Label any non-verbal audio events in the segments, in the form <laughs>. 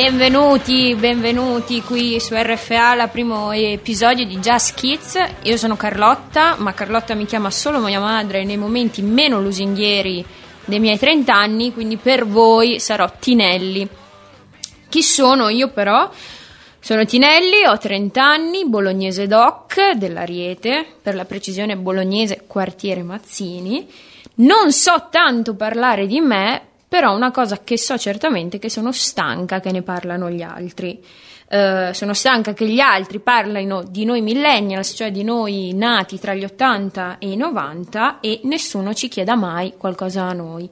Benvenuti, benvenuti qui su RFA, al primo episodio di Jazz Kids. Io sono Carlotta, ma Carlotta mi chiama solo mia madre nei momenti meno lusinghieri dei miei 30 anni, quindi per voi sarò Tinelli. Chi sono io però? Sono Tinelli, ho 30 anni, bolognese doc dell'Ariete, per la precisione bolognese quartiere Mazzini. Non so tanto parlare di me, però una cosa che so certamente è che sono stanca che ne parlano gli altri. Uh, sono stanca che gli altri parlino di noi millennials, cioè di noi nati tra gli 80 e i 90 e nessuno ci chieda mai qualcosa a noi.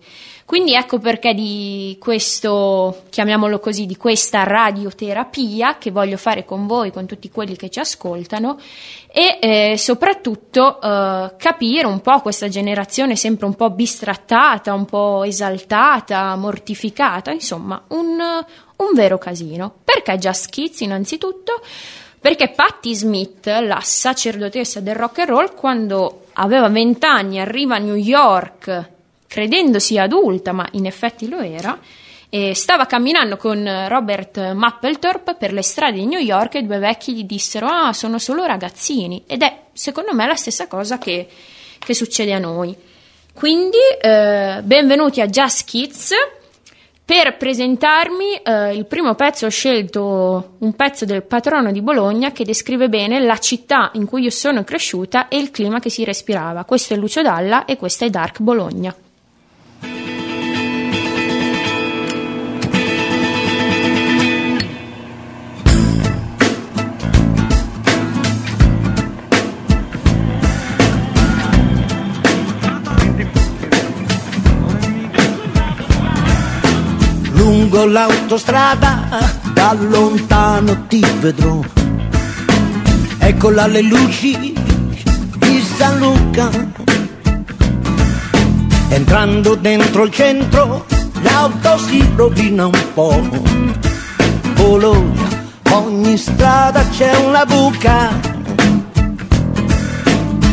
Quindi ecco perché di questo, chiamiamolo così, di questa radioterapia che voglio fare con voi, con tutti quelli che ci ascoltano e eh, soprattutto eh, capire un po' questa generazione sempre un po' bistrattata, un po' esaltata, mortificata, insomma, un, un vero casino. Perché Just Kids innanzitutto? Perché Patti Smith, la sacerdotessa del rock and roll, quando aveva vent'anni arriva a New York credendosi adulta, ma in effetti lo era, e stava camminando con Robert Mapplethorpe per le strade di New York e due vecchi gli dissero ah sono solo ragazzini. Ed è secondo me la stessa cosa che, che succede a noi. Quindi eh, benvenuti a Jazz Kids per presentarmi eh, il primo pezzo ho scelto un pezzo del patrono di Bologna che descrive bene la città in cui io sono cresciuta e il clima che si respirava. Questo è Lucio Dalla e questa è Dark Bologna lungo l'autostrada, da lontano ti vedrò. Eccola le luci di San Luca. Entrando dentro il centro, l'auto si rovina un po'. Bologna, ogni strada c'è una buca.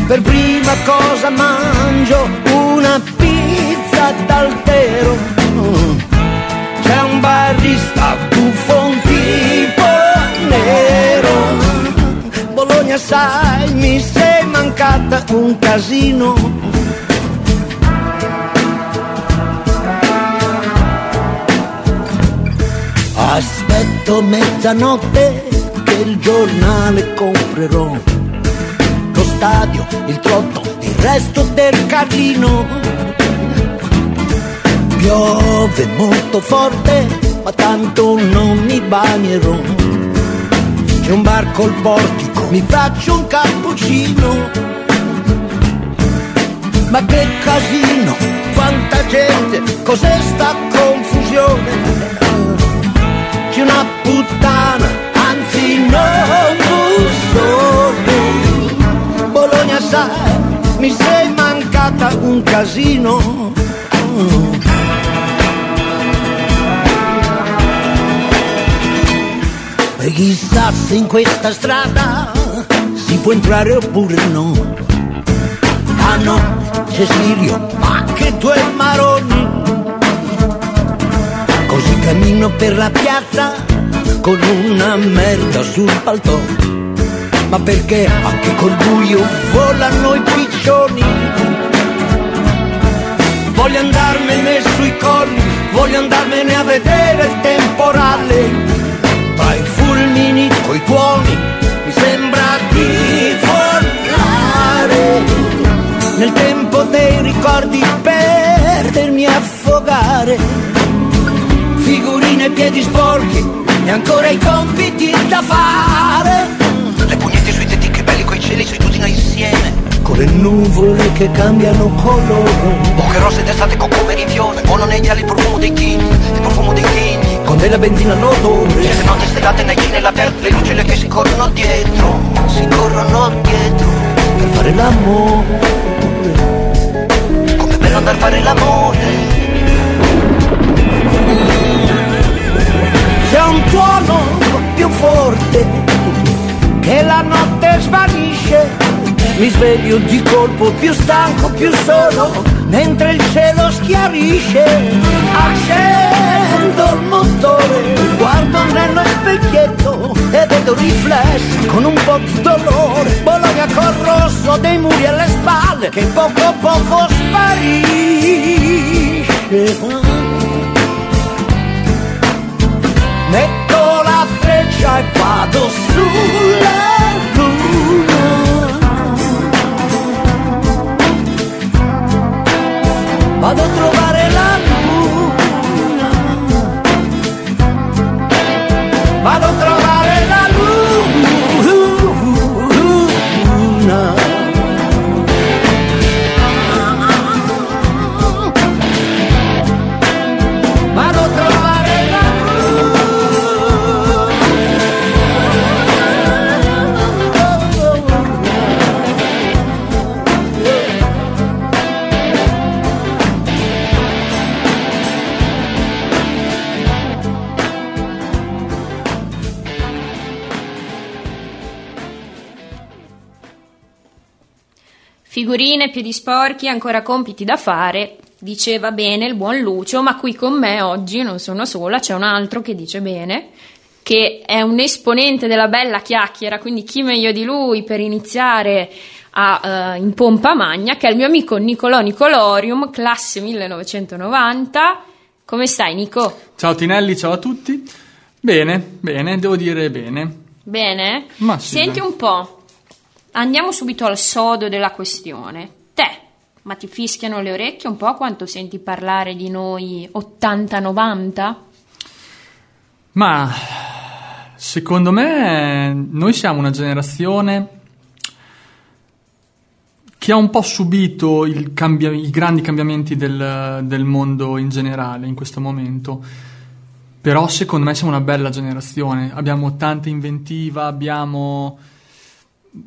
Per prima cosa mangio una pizza d'altero c'è un barista buffon tipo nero. Bologna sai, mi sei mancata un casino. Aspetto mezzanotte che il giornale comprerò. Lo stadio, il trotto, il resto del casino Piove molto forte, ma tanto non mi bagnerò. C'è un bar col portico, mi faccio un cappuccino. Ma che casino, quanta gente, cos'è sta confusione? C'è una puttana, anzi non bussone. Bologna sai, mi sei mancata un casino. E chissà se in questa strada si può entrare oppure no. Ah no, Cecilio, ma che due maroni. Così cammino per la piazza con una merda sul paltò. Ma perché anche col buio volano i piccioni? Voglio andarmene sui colli, voglio andarmene a vedere il temporale tra fulmini coi tuoni mi sembra di volare nel tempo dei ricordi perdermi a affogare. Figurine piedi sporchi e ancora i compiti da fare. Le pugnette sui tetti che belli coi cieli sui tutti insieme. Con le nuvole che cambiano colore. Poche rose d'estate con meridione volo negli ali il profumo dei chini il profumo dei chini della benzina all'odore Certe notti stellate nei chini all'aperto Le lucine che si corrono dietro. Si corrono dietro. Per fare l'amore. Come bello andare a fare l'amore. C'è un tuono più forte Che la notte svanisce mi sveglio di colpo più stanco, più solo, mentre il cielo schiarisce. Accendo il motore, guardo nello specchietto e vedo riflessi con un po' di dolore. Bologna col rosso dei muri alle spalle che poco poco sparisce. Metto la freccia e vado sulla vado a trovare Figurine, piedi sporchi, ancora compiti da fare, diceva bene il buon Lucio, ma qui con me oggi non sono sola, c'è un altro che dice bene, che è un esponente della bella chiacchiera, quindi chi meglio di lui per iniziare a, eh, in pompa magna, che è il mio amico Nicolò Nicolorium, classe 1990. Come stai Nico? Ciao Tinelli, ciao a tutti. Bene, bene, devo dire bene. Bene? Ma sì, Senti dai. un po', andiamo subito al sodo della questione. Te, ma ti fischiano le orecchie un po' quando senti parlare di noi 80-90? Ma secondo me noi siamo una generazione che ha un po' subito cambia- i grandi cambiamenti del, del mondo in generale in questo momento. Però secondo me siamo una bella generazione, abbiamo tanta inventiva, abbiamo,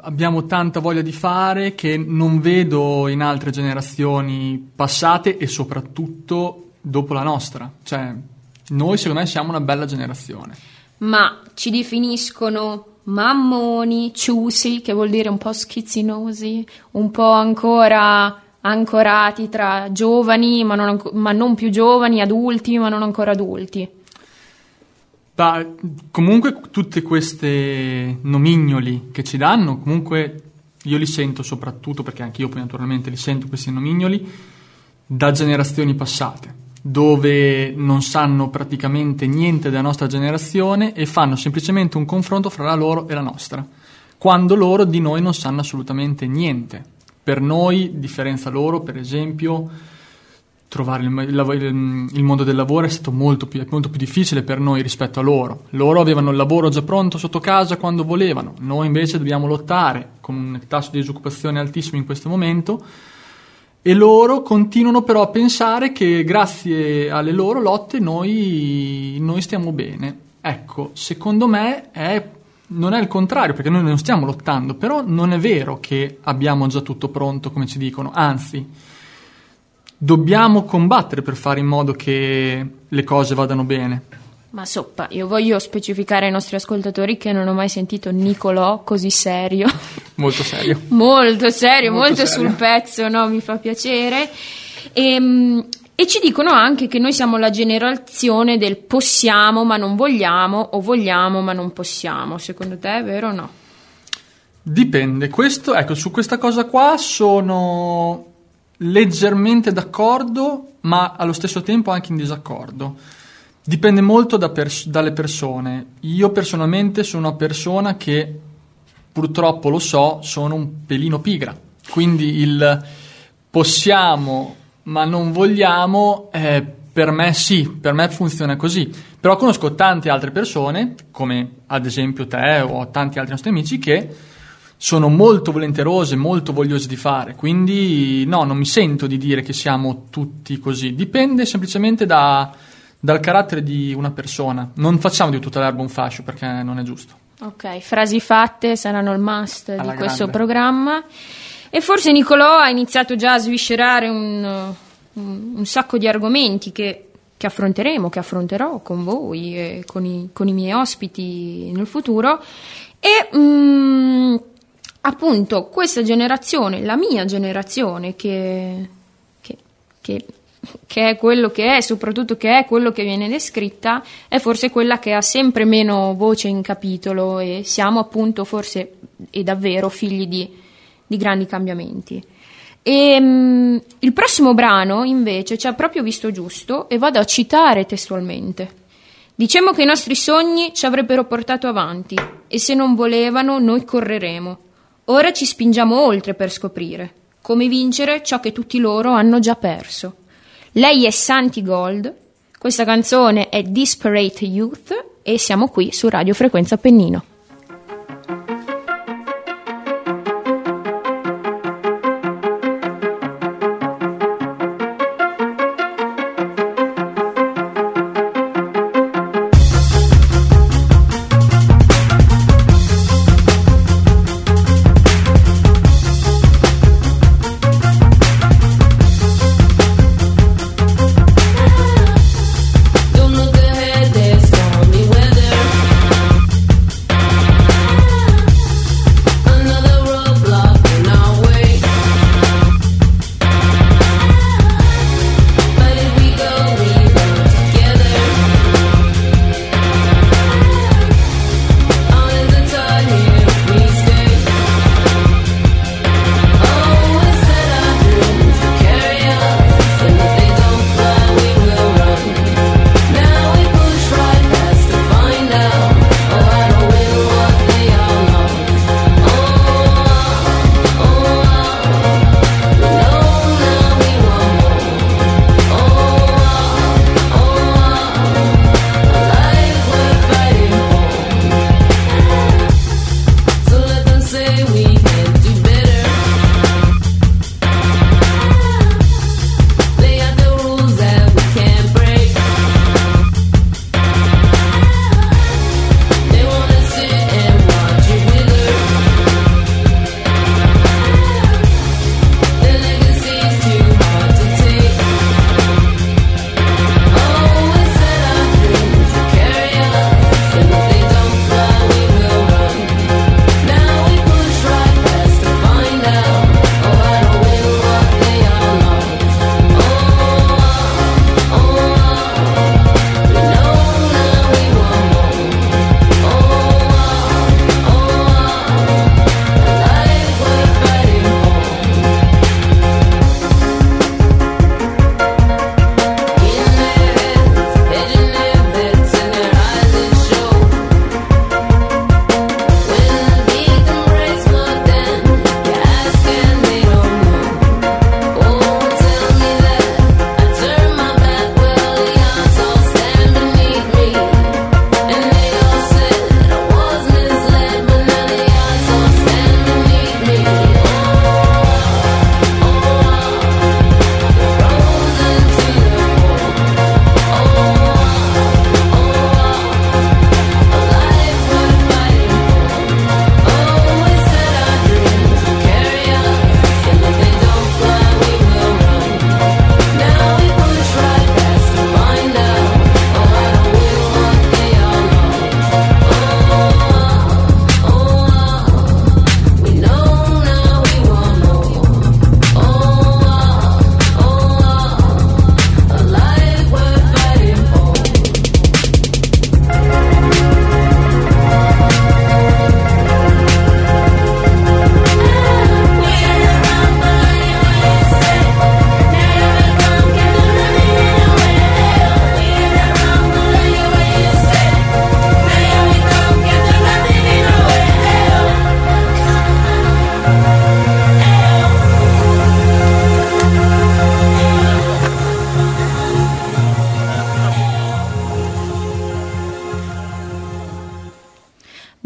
abbiamo tanta voglia di fare che non vedo in altre generazioni passate e soprattutto dopo la nostra. Cioè, noi secondo me siamo una bella generazione. Ma ci definiscono mammoni, ciusi, che vuol dire un po' schizzinosi, un po' ancora ancorati tra giovani, ma non, ma non più giovani, adulti, ma non ancora adulti. Ma comunque tutte queste nomignoli che ci danno, comunque io li sento soprattutto, perché anche io poi naturalmente li sento questi nomignoli, da generazioni passate, dove non sanno praticamente niente della nostra generazione e fanno semplicemente un confronto fra la loro e la nostra, quando loro di noi non sanno assolutamente niente. Per noi, differenza loro, per esempio, trovare il, il il mondo del lavoro è stato molto più, molto più difficile per noi rispetto a loro. Loro avevano il lavoro già pronto sotto casa quando volevano, noi invece dobbiamo lottare con un tasso di disoccupazione altissimo in questo momento e loro continuano però a pensare che grazie alle loro lotte noi, noi stiamo bene. Ecco, secondo me è- non è il contrario, perché noi non stiamo lottando, però non è vero che abbiamo già tutto pronto, come ci dicono, anzi, dobbiamo combattere per fare in modo che le cose vadano bene. Ma soppa, io voglio specificare ai nostri ascoltatori che non ho mai sentito Nicolò così serio. <laughs> Molto serio. molto serio, molto, Molto serio. sul pezzo, no? Mi fa piacere. Ehm, E, ci dicono anche che noi siamo la generazione del possiamo ma non vogliamo o vogliamo ma non possiamo. Secondo te è vero o no? Dipende, questo, ecco, su questa cosa qua sono leggermente d'accordo, ma allo stesso tempo anche in disaccordo. Dipende molto da pers- dalle persone. Io personalmente sono una persona che, purtroppo lo so, sono un pelino pigra. Quindi il possiamo ma non vogliamo, eh, per me sì, per me funziona così. Però conosco tante altre persone, come ad esempio te o tanti altri nostri amici, che sono molto volenterose, molto vogliose di fare, quindi no, non mi sento di dire che siamo tutti così, dipende semplicemente da- dal carattere di una persona, non facciamo di tutta l'erba un fascio perché non è giusto. Ok, frasi fatte saranno il must Alla di questo grande. programma. E forse Nicolò ha iniziato già a sviscerare un, un- un sacco di argomenti che, che affronteremo, che affronterò con voi e con i, con i miei ospiti nel futuro. E mm, appunto questa generazione, la mia generazione, che, che, che, che, è quello che è, soprattutto che è quello che viene descritta, è forse quella che ha sempre meno voce in capitolo e siamo appunto forse e davvero figli di, di grandi cambiamenti. E, um, il prossimo brano invece ci ha proprio visto giusto e vado a citare testualmente. Diciamo che i nostri sogni ci avrebbero portato avanti e se non volevano noi correremo. Ora ci spingiamo oltre per scoprire come vincere ciò che tutti loro hanno già perso. Lei è Santi Gold, questa canzone è Disparate Youth e siamo qui su Radio Frequenza Pennino.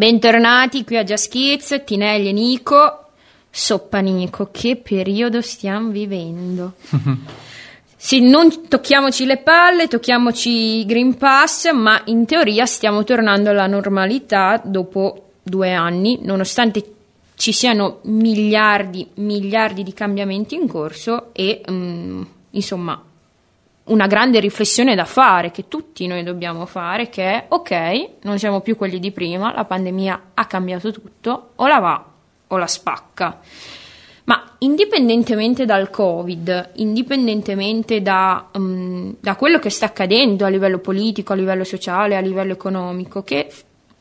Bentornati qui a Just Kids, Tinelli e Nico. Soppa Nico, che periodo stiamo vivendo? <laughs> sì, non tocchiamoci le palle, tocchiamoci i Green Pass, ma in teoria stiamo tornando alla normalità dopo due anni, nonostante ci siano miliardi, miliardi di cambiamenti in corso e, um, insomma, una grande riflessione da fare, che tutti noi dobbiamo fare, che è ok, non siamo più quelli di prima, la pandemia ha cambiato tutto, o la va o la spacca. Ma indipendentemente dal Covid, indipendentemente da, um, da, quello che sta accadendo a livello politico, a livello sociale, a livello economico, che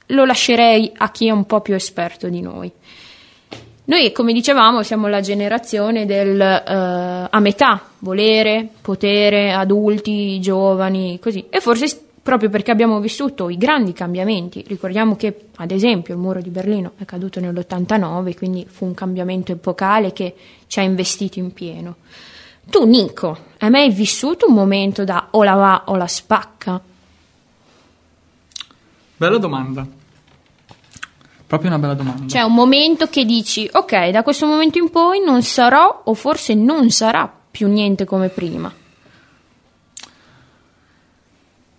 lo lascerei a chi è un po' più esperto di noi. Noi, come dicevamo, siamo la generazione del uh, a metà, volere, potere, adulti, giovani, così. E forse proprio perché abbiamo vissuto i grandi cambiamenti. Ricordiamo che, ad esempio, il muro di Berlino è caduto nell'89, quindi fu un cambiamento epocale che ci ha investito in pieno. Tu, Nico, hai mai vissuto un momento da o la va o la spacca? Bella domanda. Proprio una bella domanda. C'è un momento che dici, ok, da questo momento in poi non sarò o forse non sarà più niente come prima.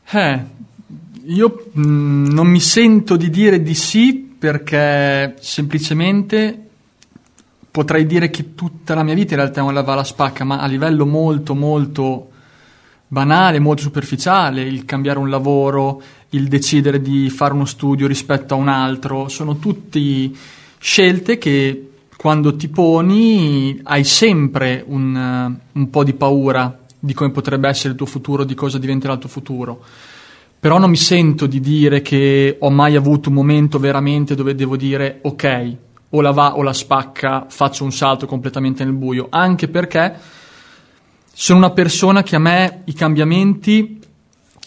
Eh, io mh, mm, non mi sento di dire di sì perché semplicemente potrei dire che tutta la mia vita in realtà è una lava alla spacca, ma a livello molto molto banale, molto superficiale, il cambiare un lavoro, il decidere di fare uno studio rispetto a un altro, sono tutte scelte che quando ti poni hai sempre un, un po' di paura di come potrebbe essere il tuo futuro, di cosa diventerà il tuo futuro. Però non mi sento di dire che ho mai avuto un momento veramente dove devo dire ok, o la va o la spacca, faccio un salto completamente nel buio, anche perché sono una persona che a me i cambiamenti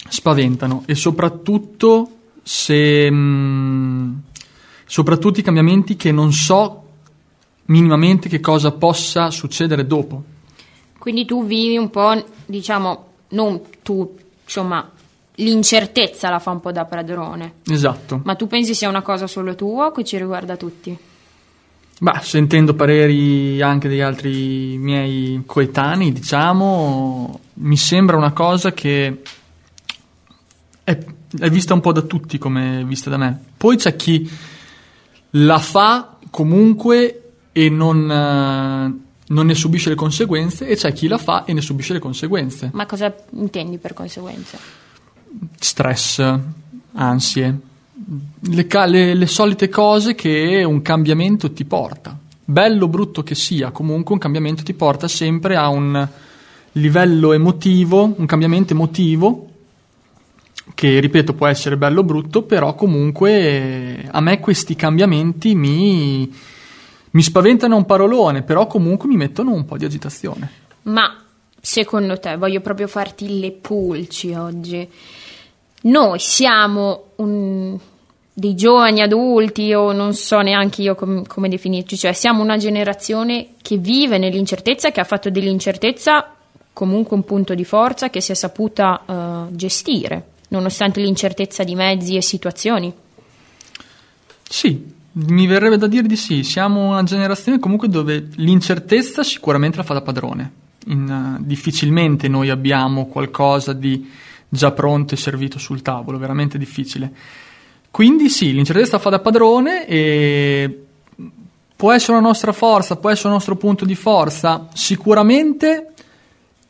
spaventano e soprattutto se mh, mm, soprattutto i cambiamenti che non so minimamente che cosa possa succedere dopo. Quindi tu vivi un po', diciamo, non tu, insomma, l'incertezza la fa un po' da padrone. Esatto. Ma tu pensi sia una cosa solo tua o che ci riguarda tutti? Beh, sentendo pareri anche degli altri miei coetanei, diciamo, mi sembra una cosa che è, è vista un po' da tutti come è vista da me. Poi c'è chi la fa comunque e non, non ne subisce le conseguenze e c'è chi la fa e ne subisce le conseguenze. Ma cosa intendi per conseguenze? Stress, ansie, le, le, le solite cose che un cambiamento ti porta. Bello o brutto che sia, comunque un cambiamento ti porta sempre a un livello emotivo, un cambiamento emotivo che ripeto può essere bello o brutto, però comunque a me questi cambiamenti mi, mi spaventano un parolone, però comunque mi mettono un po' di agitazione. Ma secondo te, voglio proprio farti le pulci oggi, noi siamo un, dei giovani adulti o non so neanche io com- come definirci, cioè siamo una generazione che vive nell'incertezza, che ha fatto dell'incertezza comunque un punto di forza che si è saputa uh, gestire, nonostante l'incertezza di mezzi e situazioni. Sì, mi verrebbe da dire di sì, siamo una generazione comunque dove l'incertezza sicuramente la fa da padrone. In, uh, difficilmente noi abbiamo qualcosa di già pronto e servito sul tavolo, veramente difficile. Quindi sì, l'incertezza la fa da padrone e può essere una nostra forza, può essere un nostro punto di forza, sicuramente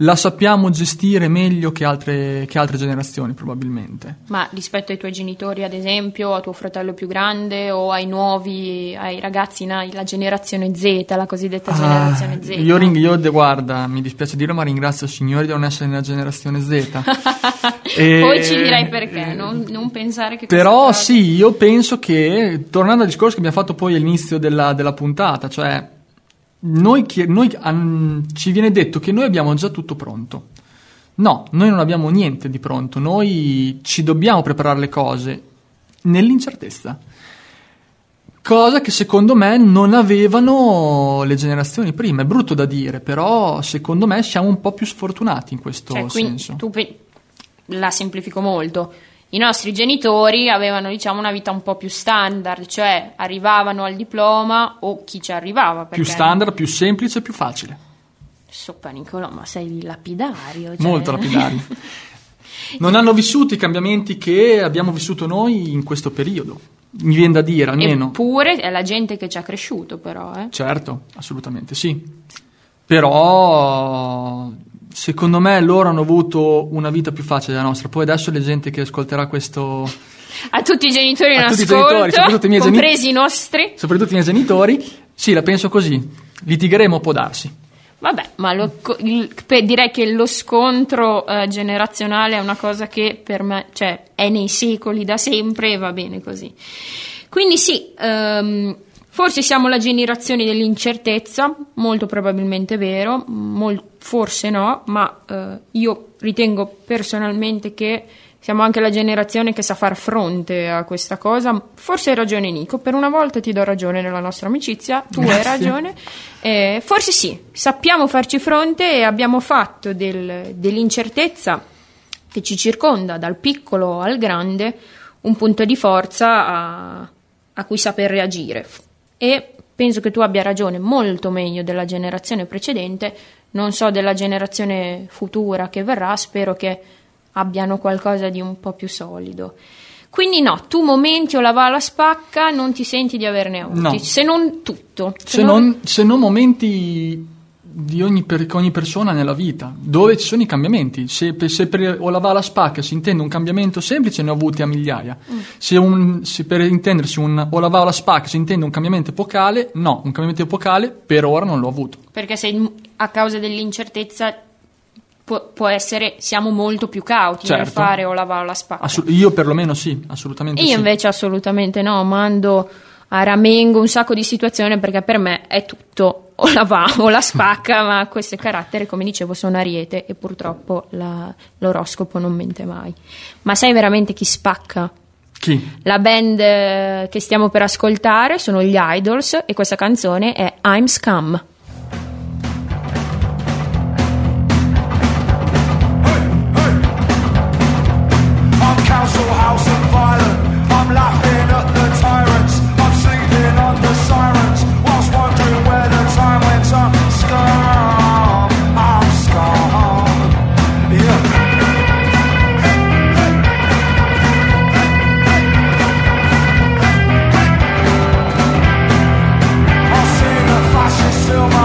la sappiamo gestire meglio che altre, che altre, generazioni, probabilmente. Ma rispetto ai tuoi genitori, ad esempio, a tuo fratello più grande o ai nuovi, ai ragazzi, la generazione Z, la cosiddetta ah, generazione Z? Io, ring- io, guarda, mi dispiace dirlo, ma ringrazio il Signore di non essere nella generazione Z. <laughs> e... Poi ci direi perché, non, non pensare che... Però sì, io penso che, tornando al discorso che abbiamo fatto poi all'inizio della, della puntata, cioè noi, noi an, ci viene detto che noi abbiamo già tutto pronto. No, noi non abbiamo niente di pronto, noi ci dobbiamo preparare le cose nell'incertezza. Cosa che secondo me non avevano le generazioni prima. È brutto da dire, però secondo me siamo un po' più sfortunati in questo cioè, senso. Tu pe- la semplifico molto i nostri genitori avevano diciamo una vita un po' più standard, cioè arrivavano al diploma o chi ci arrivava. Più standard, più semplice, più facile. Soppa Nicolò, ma sei lapidario. Cioè... Molto lapidario. <laughs> non hanno vissuto i cambiamenti che abbiamo vissuto noi in questo periodo. Mi viene da dire almeno. Eppure è la gente che ci ha cresciuto, però. Eh? Certo, assolutamente sì. Però secondo me loro hanno avuto una vita più facile della nostra. Poi adesso la gente che ascolterà questo, a tutti i genitori in A tutti i ascolto, genitori, soprattutto i miei geni- compresi i nostri. soprattutto i miei genitori, sì, la penso così. Litigheremo può darsi. Vabbè, ma lo- il- direi che lo scontro eh, generazionale è una cosa che per me cioè, è nei secoli da sempre e va bene così. Quindi sì, ehm, forse siamo la generazione dell'incertezza, molto probabilmente vero, mol- forse no, ma eh, io ritengo personalmente che siamo anche la generazione che sa far fronte a questa cosa. Forse hai ragione Nico, per una volta ti do ragione nella nostra amicizia, tu hai Grazie. ragione. Eh, forse sì, sappiamo farci fronte e abbiamo fatto del- dell'incertezza che ci circonda, dal piccolo al grande, un punto di forza a, a cui saper reagire. E penso che tu abbia ragione molto meglio della generazione precedente, non so della generazione futura che verrà, spero che abbiano qualcosa di un po' più solido. Quindi no, tu momenti o la va alla spacca non ti senti di averne avuti, No. se non tutto. Se non, se non momenti di ogni, per, ogni persona nella vita, dove ci sono i cambiamenti. Se, per- se per o la va alla spacca si intende un cambiamento semplice, ne ho avuti a migliaia. Se, un- se per intendersi un o la va alla spacca si intende un cambiamento epocale, no, un cambiamento epocale per ora non l'ho avuto. Perché se a causa dell'incertezza può, può essere, siamo molto più cauti nel Certo. fare o la va o la spacca. Assu- io perlomeno sì, assolutamente Io sì. invece assolutamente no, mando a ramengo un sacco di situazioni perché per me è tutto o la va o la spacca, ma questo carattere, come dicevo, sono ariete e purtroppo la- l'oroscopo non mente mai. Ma sai veramente chi spacca? Chi? La band eh, che stiamo per ascoltare sono gli Idols e questa canzone è I'm Scum. still my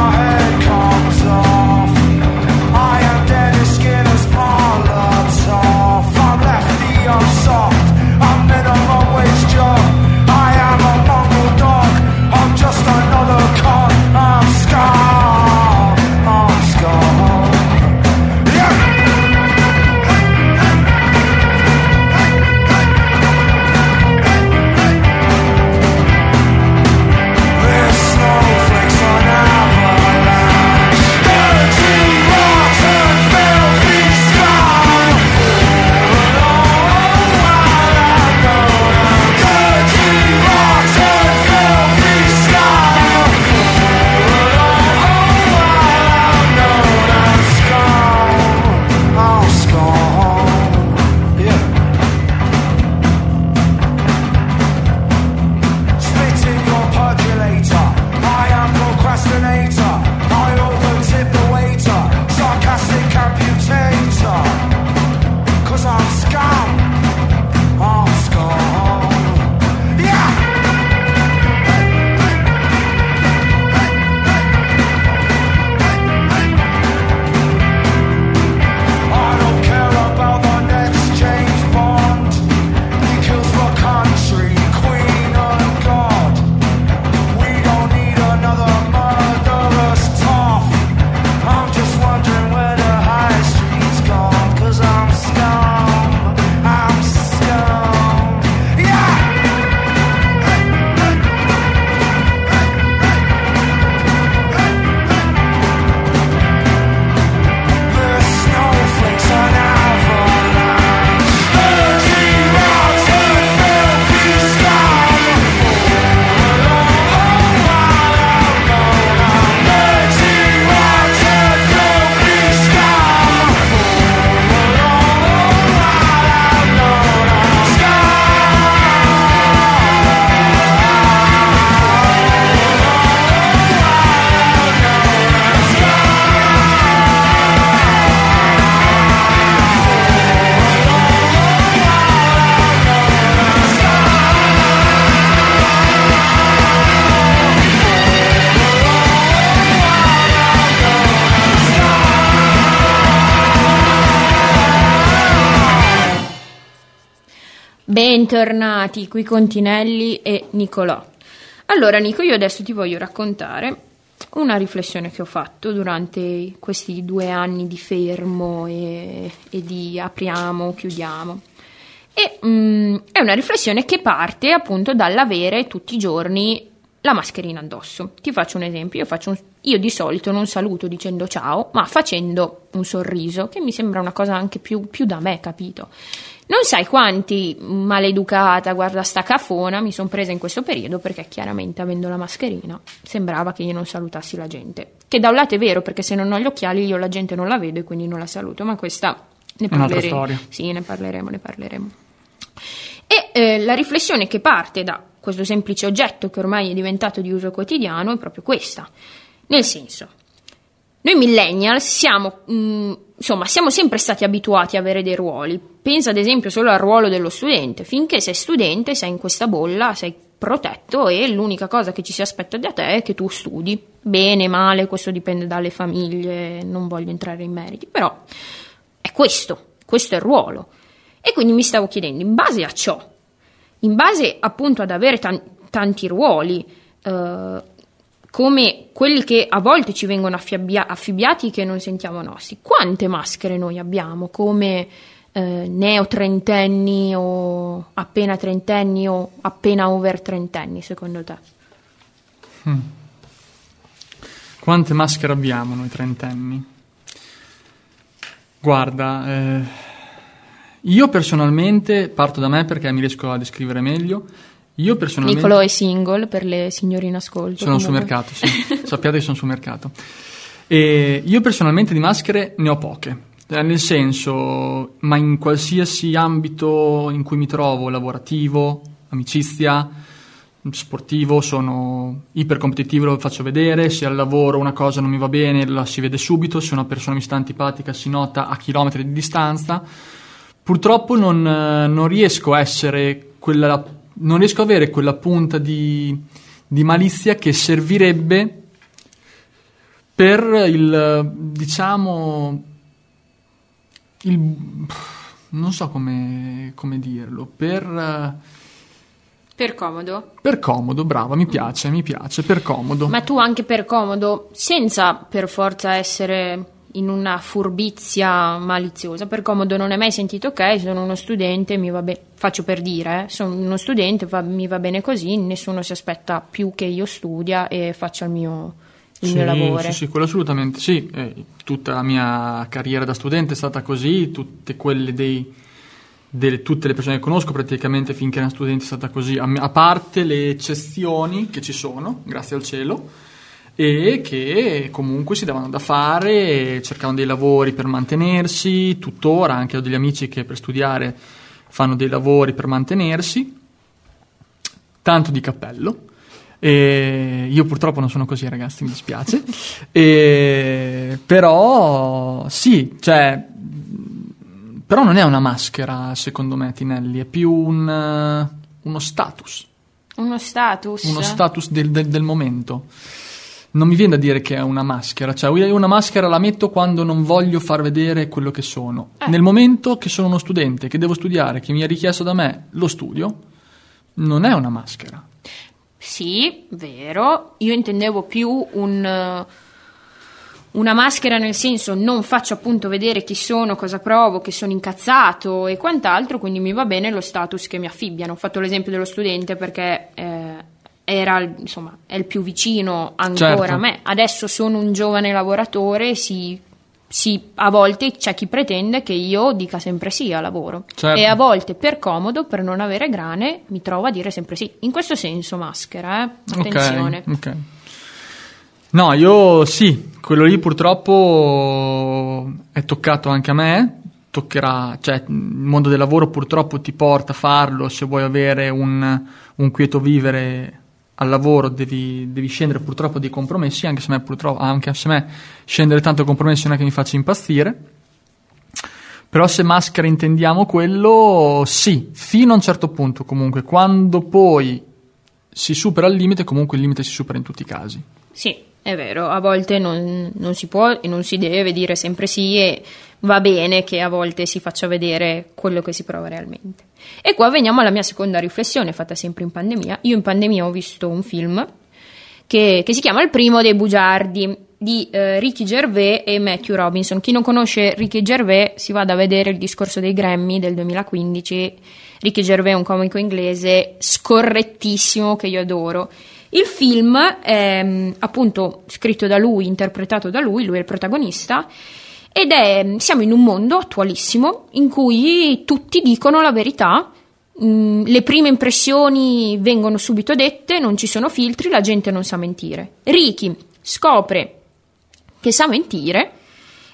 Bentornati qui con Tinelli e Nicolò. Allora Nico, io adesso ti voglio raccontare una riflessione che ho fatto durante questi due anni di fermo e, e di apriamo, chiudiamo. E mm, è una riflessione che parte appunto dall'avere tutti i giorni la mascherina addosso. Ti faccio un esempio, io, faccio un- io di solito non saluto dicendo ciao, ma facendo un sorriso, che mi sembra una cosa anche più, più da me, capito? Non sai quanti maleducata, guarda sta cafona, mi sono presa in questo periodo perché chiaramente avendo la mascherina sembrava che io non salutassi la gente. Che da un lato è vero perché se non ho gli occhiali io la gente non la vedo e quindi non la saluto, ma questa ne parleremo. storia. Sì, ne parleremo, ne parleremo. E eh, la riflessione che parte da questo semplice oggetto che ormai è diventato di uso quotidiano è proprio questa. Nel senso, noi millennials siamo, mh, insomma, siamo sempre stati abituati a avere dei ruoli. Pensa ad esempio solo al ruolo dello studente. Finché sei studente, sei in questa bolla, sei protetto e l'unica cosa che ci si aspetta da te è che tu studi. Bene, male, questo dipende dalle famiglie, non voglio entrare in meriti, però è questo, questo è il ruolo. E quindi mi stavo chiedendo, in base a ciò, in base appunto ad avere tan- tanti ruoli, eh, come quelli che a volte ci vengono affiabbia- affibbiati che non sentiamo nostri, quante maschere noi abbiamo come eh, neo trentenni o appena trentenni o appena over trentenni secondo te? Quante maschere abbiamo noi trentenni? Guarda, eh, io personalmente parto da me perché mi riesco a descrivere meglio. Io personalmente Nicolo è single per le signore in ascolto. sono sul mercato, sì. <laughs> Sappiate che sono sul mercato. E io personalmente di maschere ne ho poche. Eh, Nel senso, ma in qualsiasi ambito in cui mi trovo, lavorativo, amicizia, sportivo, sono ipercompetitivo, lo faccio vedere, se al lavoro una cosa non mi va bene la si vede subito, se una persona mi sta antipatica si nota a chilometri di distanza. Purtroppo non, eh, non riesco a essere quella, non riesco a avere quella punta di, di malizia che servirebbe per il, diciamo, il, non so come, come dirlo, per... Per comodo. per comodo, brava, mi piace, mi piace, per comodo. Ma tu anche per comodo, senza per forza essere in una furbizia maliziosa, per comodo non hai mai sentito ok, sono uno studente, mi va bene, faccio per dire, eh, sono uno studente, va- mi va bene così, nessuno si aspetta più che io studia e faccia il mio, il sì, mio lavoro. Sì, sì, quello assolutamente sì. Eh, tutta la mia carriera da studente è stata così, tutte quelle dei, delle- tutte le persone che conosco praticamente finché erano studenti è stata così, a, a parte le eccezioni che ci sono, grazie al cielo, e che comunque si davano da fare, cercavano dei lavori per mantenersi, tuttora anche ho degli amici che per studiare fanno dei lavori per mantenersi, tanto di cappello. E io purtroppo non sono così, ragazzi, mi dispiace. E, però sì, cioè, però non è una maschera, secondo me, Tinelli, è più un, uno status, Uno status. uno status del, del- del momento. Non mi viene da dire che è una maschera, cioè io una maschera la metto quando non voglio far vedere quello che sono. Eh. Nel momento che sono uno studente, che devo studiare, che mi è richiesto da me lo studio, non è una maschera. Sì, vero. Io intendevo più un, una maschera nel senso non faccio appunto vedere chi sono, cosa provo, che sono incazzato e quant'altro, quindi mi va bene lo status che mi affibbiano. Ho fatto l'esempio dello studente perché eh, era, insomma, è il più vicino ancora Certo. a me. Adesso sono un giovane lavoratore, si, si- a volte c'è chi pretende che io dica sempre sì al lavoro. Certo. E a volte per comodo, per non avere grane, mi trovo a dire sempre sì. In questo senso maschera, eh? Attenzione. Ok, ok. No, io sì, quello lì purtroppo è toccato anche a me, toccherà, cioè il mondo del lavoro purtroppo ti porta a farlo, se vuoi avere un, un quieto vivere al lavoro devi, devi scendere purtroppo dei compromessi, anche se, me, purtroppo, anche se me scendere tanto compromessi non è che mi faccia impazzire. Però se maschera intendiamo quello, sì, fino a un certo punto comunque, quando poi si supera il limite, comunque il limite si supera in tutti i casi. Sì, È vero, a volte non, non si può e non si deve dire sempre sì e va bene che a volte si faccia vedere quello che si prova realmente. E qua veniamo alla mia seconda riflessione fatta sempre in pandemia. Io in pandemia ho visto un film che, che si chiama Il primo dei bugiardi di eh, Ricky Gervais e Matthew Robinson. Chi non conosce Ricky Gervais si vada a vedere il discorso dei Grammy del 2015. Ricky Gervais è un comico inglese scorrettissimo che io adoro. Il film è mm, appunto scritto da lui, interpretato da lui, lui è il protagonista. Ed è, siamo in un mondo attualissimo in cui tutti dicono la verità, mm, le prime impressioni vengono subito dette, non ci sono filtri, la gente non sa mentire. Ricky scopre che sa mentire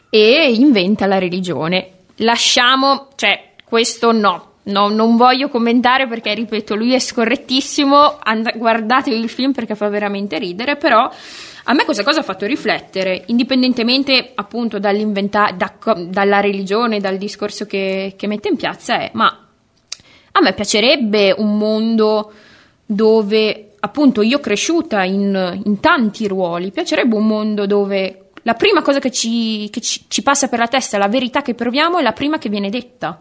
e inventa la religione. Lasciamo, cioè, questo no. No, non voglio commentare perché, ripeto, lui è scorrettissimo. And- guardatevi il film perché fa veramente ridere. Però a me questa cosa ha fatto riflettere, indipendentemente appunto da, dalla religione, dal discorso che, che mette in piazza, è ma a me piacerebbe un mondo dove appunto io cresciuta in, in tanti ruoli, piacerebbe un mondo dove la prima cosa che, ci, che ci, ci, passa per la testa, la verità che proviamo, è la prima che viene detta.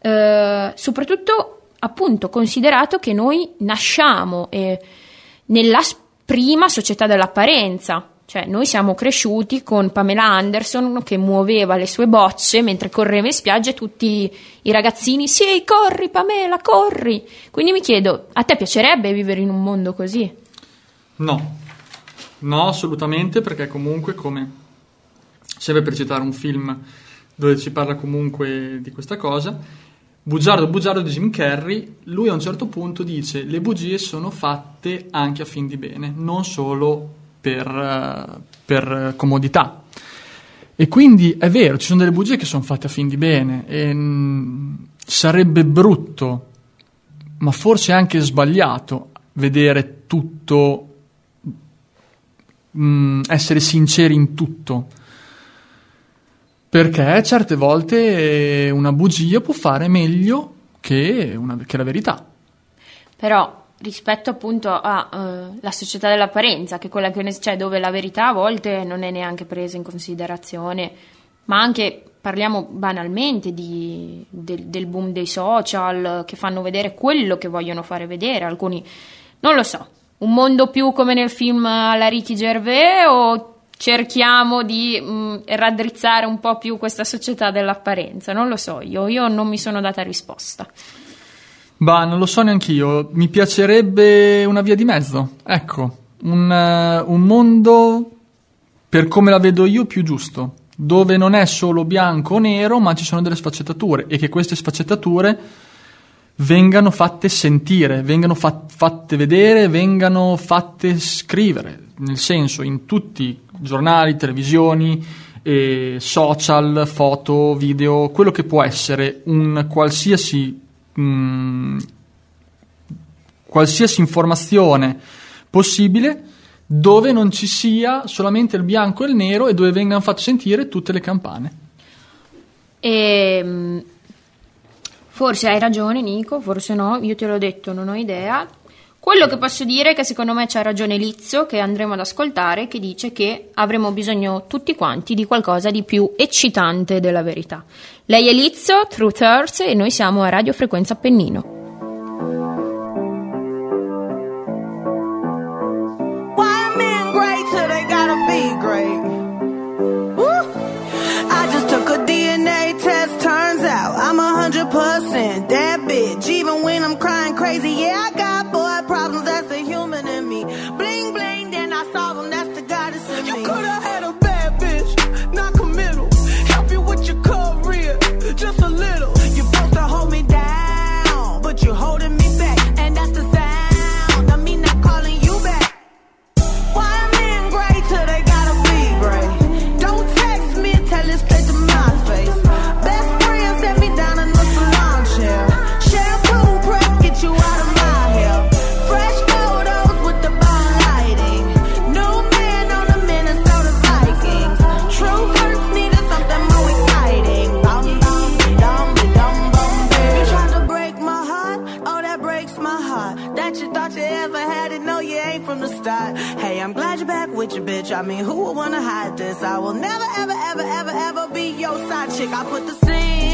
Eh, soprattutto, appunto, considerato che noi nasciamo eh, nella prima società dell'apparenza. Cioè, noi siamo cresciuti con Pamela Anderson che muoveva le sue bocce mentre correva in spiaggia e tutti i ragazzini, sì, corri Pamela, corri. Quindi mi chiedo, a te piacerebbe vivere in un mondo così? No, no, assolutamente, perché comunque come serve per citare un film dove si parla comunque di questa cosa. Bugiardo Bugiardo di Jim Carrey, lui a un certo punto dice le bugie sono fatte anche a fin di bene, non solo per, uh, per comodità. E quindi è vero, ci sono delle bugie che sono fatte a fin di bene e mm, sarebbe brutto, ma forse anche sbagliato vedere tutto, mh, mm, essere sinceri in tutto perché certe volte una bugia può fare meglio che, una, che la verità. Però rispetto appunto alla uh, società dell'apparenza, che è quella che c'è dove la verità a volte non è neanche presa in considerazione, ma anche parliamo banalmente di, del, del boom dei social che fanno vedere quello che vogliono fare vedere, alcuni non lo so, un mondo più come nel film alla Ricky Gervais o cerchiamo di mh, raddrizzare un po' più questa società dell'apparenza. Non lo so io, io non mi sono data risposta. Bah, non lo so neanche io. Mi piacerebbe una via di mezzo. Ecco, un, uh, un mondo per come la vedo io più giusto, dove non è solo bianco o nero, ma ci sono delle sfaccettature e che queste sfaccettature vengano fatte sentire, vengano fat- fatte vedere, vengano fatte scrivere, nel senso in tutti giornali, televisioni, eh, social, foto, video, quello che può essere un qualsiasi, mh, mm, qualsiasi informazione possibile dove non ci sia solamente il bianco e il nero e dove vengano fatte sentire tutte le campane. Ehm, forse hai ragione Nico, forse no, io te l'ho detto, non ho idea. Quello che posso dire è che secondo me c'ha ragione Lizzo, che andremo ad ascoltare, che dice che avremo bisogno tutti quanti di qualcosa di più eccitante della verità. Lei è Lizzo, Truth Earth e noi siamo a Radio Frequenza Appennino. I mean, who would wanna hide this? I will never, ever, ever, ever, ever be your side chick. I put the scene,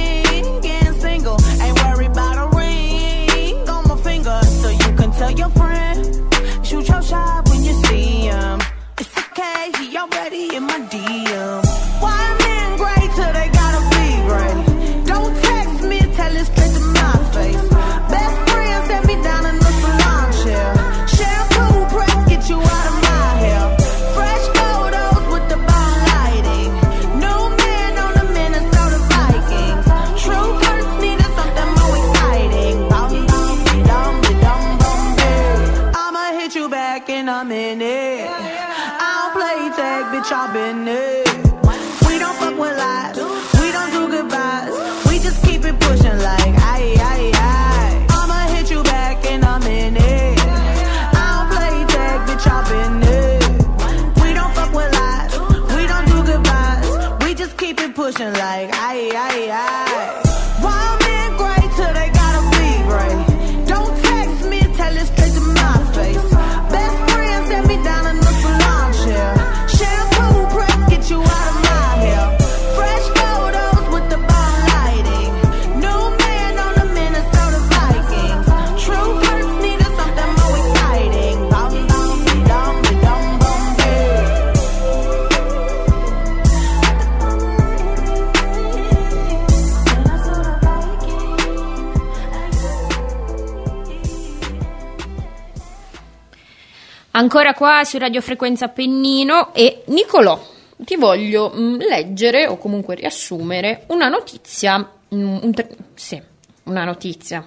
Ancora qua su Radio Frequenza Pennino e Nicolò, ti voglio mm, leggere o comunque riassumere una notizia, mm, un sì, una notizia,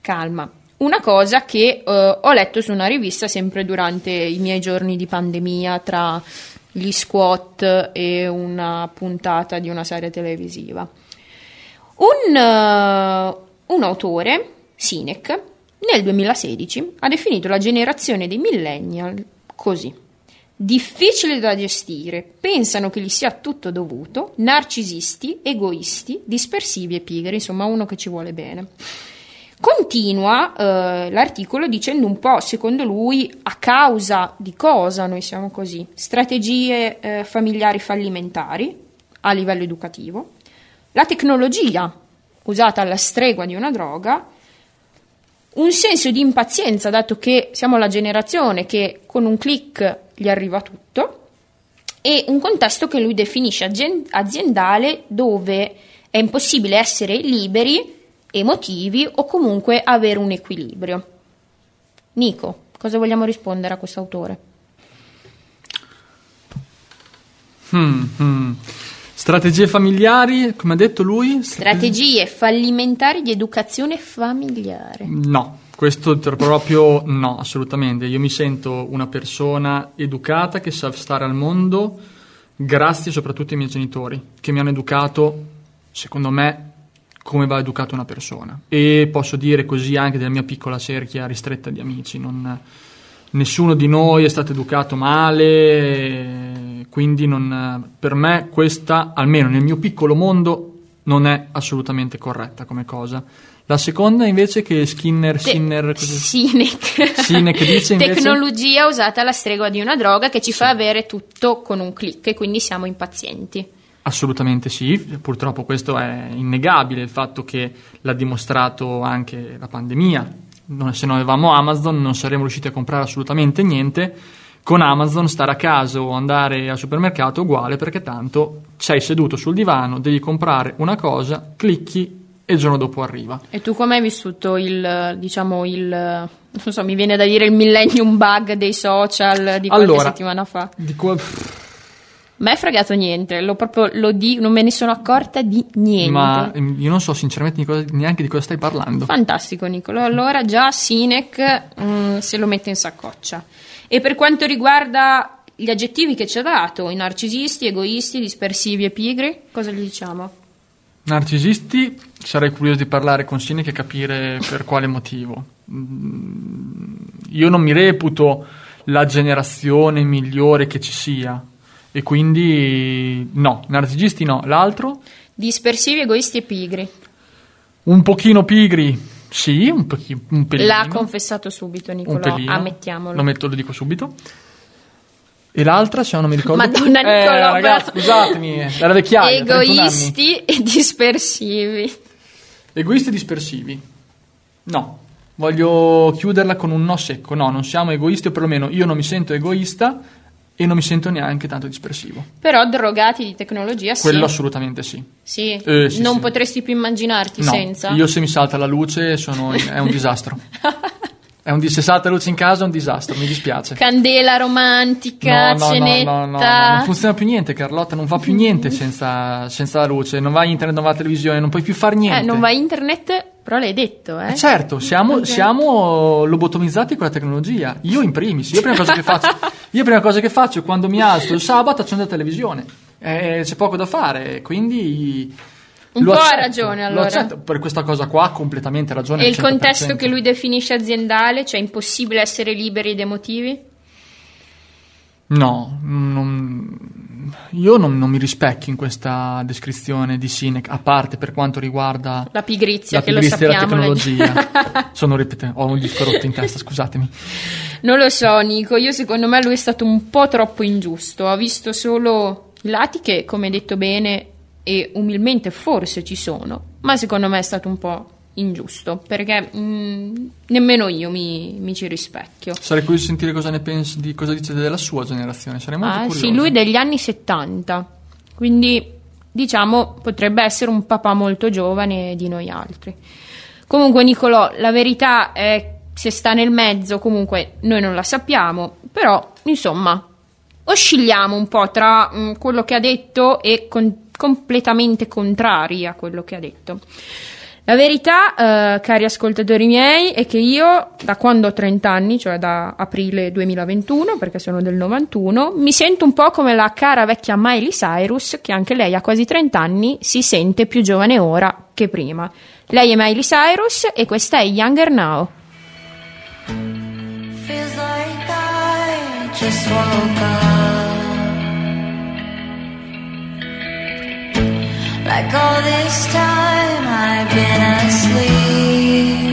calma, una cosa che eh, ho letto su una rivista sempre durante i miei giorni di pandemia tra gli squat e una puntata di una serie televisiva. Un, eh, un autore, Sinek, nel 2016 ha definito la generazione dei millennial così. Difficile da gestire, pensano che gli sia tutto dovuto, narcisisti, egoisti, dispersivi e pigri, insomma uno che ci vuole bene. Continua eh, l'articolo dicendo un po', secondo lui, a causa di cosa noi siamo così. Strategie eh, familiari fallimentari a livello educativo, la tecnologia usata alla stregua di una droga, un senso di impazienza, dato che siamo la generazione che con un clic gli arriva tutto, e un contesto che lui definisce aziendale dove è impossibile essere liberi, emotivi o comunque avere un equilibrio. Nico, cosa vogliamo rispondere a questo autore? Hmm, hmm. Strategie familiari, come ha detto lui? Strategie fallimentari di educazione familiare. No, questo proprio no, assolutamente. Io mi sento una persona educata che sa stare al mondo grazie soprattutto ai miei genitori, che mi hanno educato, secondo me, come va educata una persona. E posso dire così anche della mia piccola cerchia ristretta di amici. Non, nessuno di noi è stato educato male, quindi non, per me questa, almeno nel mio piccolo mondo, non è assolutamente corretta come cosa. La seconda invece che Skinner, Te- Sinner, Sinek. Sinek dice invece- Tecnologia usata alla stregua di una droga che ci fa avere tutto con un clic e quindi siamo impazienti. Assolutamente sì, purtroppo questo è innegabile, il fatto che l'ha dimostrato anche la pandemia. Non- se non avevamo Amazon non saremmo riusciti a comprare assolutamente niente. Con Amazon stare a casa o andare al supermercato è uguale perché tanto sei seduto sul divano, devi comprare una cosa, clicchi e il giorno dopo arriva. E tu come hai vissuto il, diciamo, il, non so, mi viene da dire il millennium bug dei social di qualche Allora, settimana fa? Di qua- A me è fregato niente, lo proprio, lo dico, non me ne sono accorta di niente. ma ehm, io non so sinceramente di cosa- neanche di cosa stai parlando. Fantastico Nicolo, allora già Sinek mm, se lo mette in saccoccia. E per quanto riguarda gli aggettivi che ci ha dato, i narcisisti, egoisti, dispersivi e pigri, cosa gli diciamo? Narcisisti, sarei curioso di parlare con Sinek e capire per quale motivo. Mm, Io non mi reputo la generazione migliore che ci sia e quindi no, narcisisti no. L'altro, Dispersivi, egoisti e pigri. un pochino pigri, sì, un, pochi- un pelino. L'ha confessato subito Nicolò, ammettiamolo. Lo metto, lo dico subito. E l'altra, se non mi ricordo Madonna, più. Eh, Nicolò, ragazzi, scusatemi, era vecchiaia, 31 anni. Egoisti e dispersivi. Egoisti dispersivi. No, voglio chiuderla con un no secco. No, non siamo egoisti, o perlomeno io non mi sento egoista e non mi sento neanche tanto dispersivo. Però drogati di tecnologia sì. Quello assolutamente sì. Sì. Eh, sì, non sì. potresti più immaginarti No, senza. io se mi salta la luce sono, è un disastro. <laughs> È un, se salta la luce in casa è un disastro, mi dispiace. Candela romantica, No, no, no, cenetta. no, no, no, non funziona più niente, Carlotta, non va più niente senza, senza la luce, non va internet, non va televisione, non puoi più fare niente. eh, non va internet, però l'hai detto, eh. Eh, certo, siamo, Ok. siamo lobotomizzati con la tecnologia. Io in primis, io prima cosa che faccio, <laughs> io prima cosa che faccio quando mi alzo il sabato accendo la televisione. Eh, c'è poco da fare, quindi Un lo po' ha accetto, ragione, lo allora. accetto. per questa cosa qua ha completamente ragione. E il contesto 100%. che lui definisce aziendale, cioè impossibile essere liberi ed emotivi? No, non- io non, non mi rispecchio in questa descrizione di Sinek, a parte per quanto riguarda La pigrizia, la che lo pigrizia sappiamo. lei- tecnologia. <laughs> Sono ripete- ho un disco rotto in testa, scusatemi. Non lo so, Nico. Io secondo me lui è stato un po' troppo ingiusto. Ha visto solo i lati che, come detto bene, e umilmente forse ci sono, ma secondo me è stato un po' ingiusto perché mm, nemmeno io mi, mi ci rispecchio. Sarei curioso di sentire cosa ne pensi, di cosa dice della sua generazione. Sarei molto Ah, curioso. sì, lui è degli anni 70, quindi diciamo potrebbe essere un papà molto giovane di noi altri. Comunque, Nicolò, la verità è se sta nel mezzo, comunque noi non la sappiamo, però insomma oscilliamo un po' tra mm, quello che ha detto e con- completamente contrari a quello che ha detto. La verità, eh, cari ascoltatori miei, è che io da quando ho 30 anni, cioè da aprile 2021, perché sono del 91, mi sento un po' come la cara vecchia Miley Cyrus, che anche lei ha quasi 30 anni, si sente più giovane ora che prima. Lei è Miley Cyrus e questa è Younger Now. Feels like I just woke up. Like all this time I've been asleep.